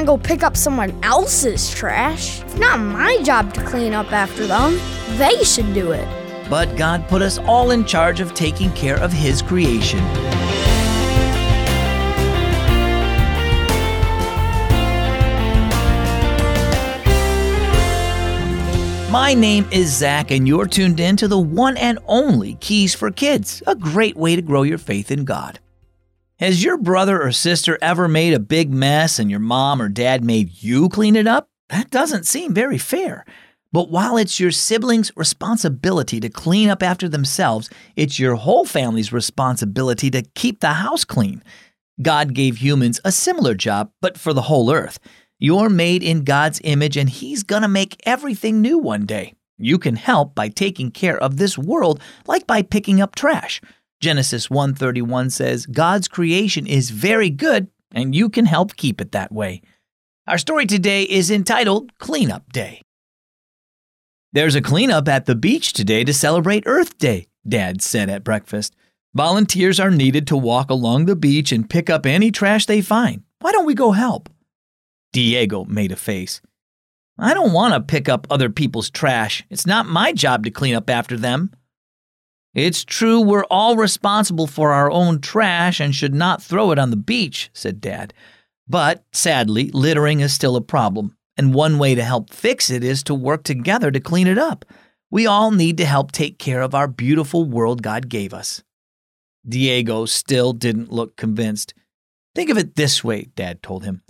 to go pick up someone else's trash. It's not my job to clean up after them. They should do it. But God put us all in charge of taking care of His creation. My name is Zach, and you're tuned in to the one and only Keys for Kids, a great way to grow your faith in God. Has your brother or sister ever made a big mess and your mom or dad made you clean it up? That doesn't seem very fair. But while it's your siblings' responsibility to clean up after themselves, it's your whole family's responsibility to keep the house clean. God gave humans a similar job, but for the whole earth. You're made in God's image, and He's going to make everything new one day. You can help by taking care of this world, like by picking up trash. Genesis 1:31 says, "God's creation is very good, and you can help keep it that way." Our story today is entitled Cleanup Day. There's a cleanup at the beach today to celebrate Earth Day, Dad said at breakfast. Volunteers are needed to walk along the beach and pick up any trash they find. Why don't we go help? Diego made a face. I don't want to pick up other people's trash. It's not my job to clean up after them. It's true we're all responsible for our own trash and should not throw it on the beach, said Dad. But sadly, littering is still a problem, and one way to help fix it is to work together to clean it up. We all need to help take care of our beautiful world God gave us. Diego still didn't look convinced. Think of it this way, Dad told him.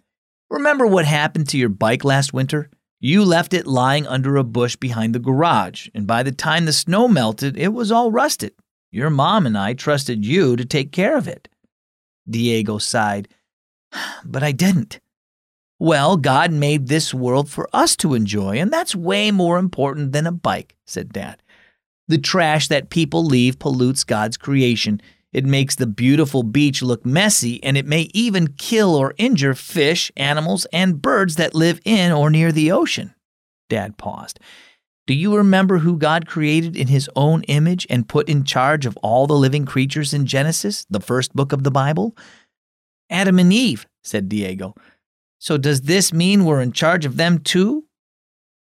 Remember what happened to your bike last winter? You left it lying under a bush behind the garage, and by the time the snow melted, it was all rusted. Your mom and I trusted you to take care of it. Diego sighed. But I didn't. Well, God made this world for us to enjoy, and that's way more important than a bike, said Dad. The trash that people leave pollutes God's creation, it makes the beautiful beach look messy, and it may even kill or injure fish, animals, and birds that live in or near the ocean. Dad paused. Do you remember who God created in his own image and put in charge of all the living creatures in Genesis, the first book of the Bible? Adam and Eve, said Diego. So does this mean we're in charge of them too?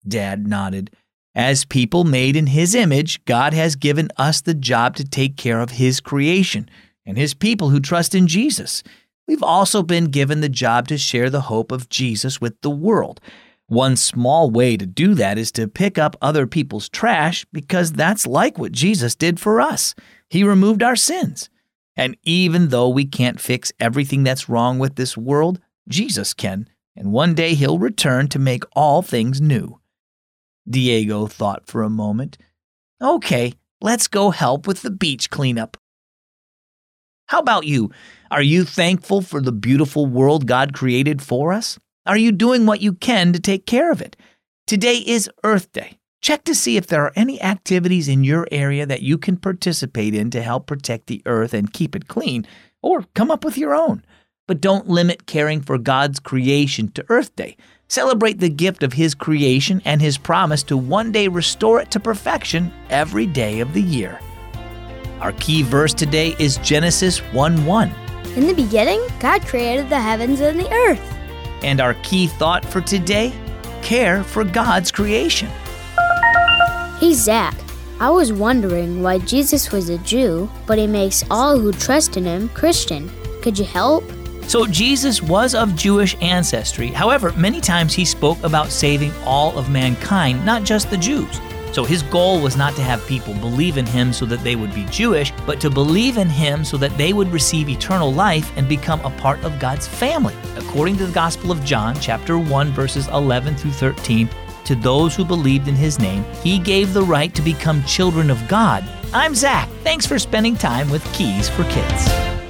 Dad nodded. As people made in His image, God has given us the job to take care of His creation and His people who trust in Jesus. We've also been given the job to share the hope of Jesus with the world. One small way to do that is to pick up other people's trash because that's like what Jesus did for us. He removed our sins. And even though we can't fix everything that's wrong with this world, Jesus can, and one day He'll return to make all things new. Diego thought for a moment. Okay, let's go help with the beach cleanup. How about you? Are you thankful for the beautiful world God created for us? Are you doing what you can to take care of it? Today is Earth Day. Check to see if there are any activities in your area that you can participate in to help protect the earth and keep it clean, or come up with your own. But don't limit caring for God's creation to Earth Day. Celebrate the gift of His creation and His promise to one day restore it to perfection every day of the year. Our key verse today is Genesis 1 1. In the beginning, God created the heavens and the earth. And our key thought for today care for God's creation. Hey, Zach. I was wondering why Jesus was a Jew, but he makes all who trust in him Christian. Could you help? So, Jesus was of Jewish ancestry. However, many times he spoke about saving all of mankind, not just the Jews. So, his goal was not to have people believe in him so that they would be Jewish, but to believe in him so that they would receive eternal life and become a part of God's family. According to the Gospel of John, chapter 1, verses 11 through 13, to those who believed in his name, he gave the right to become children of God. I'm Zach. Thanks for spending time with Keys for Kids.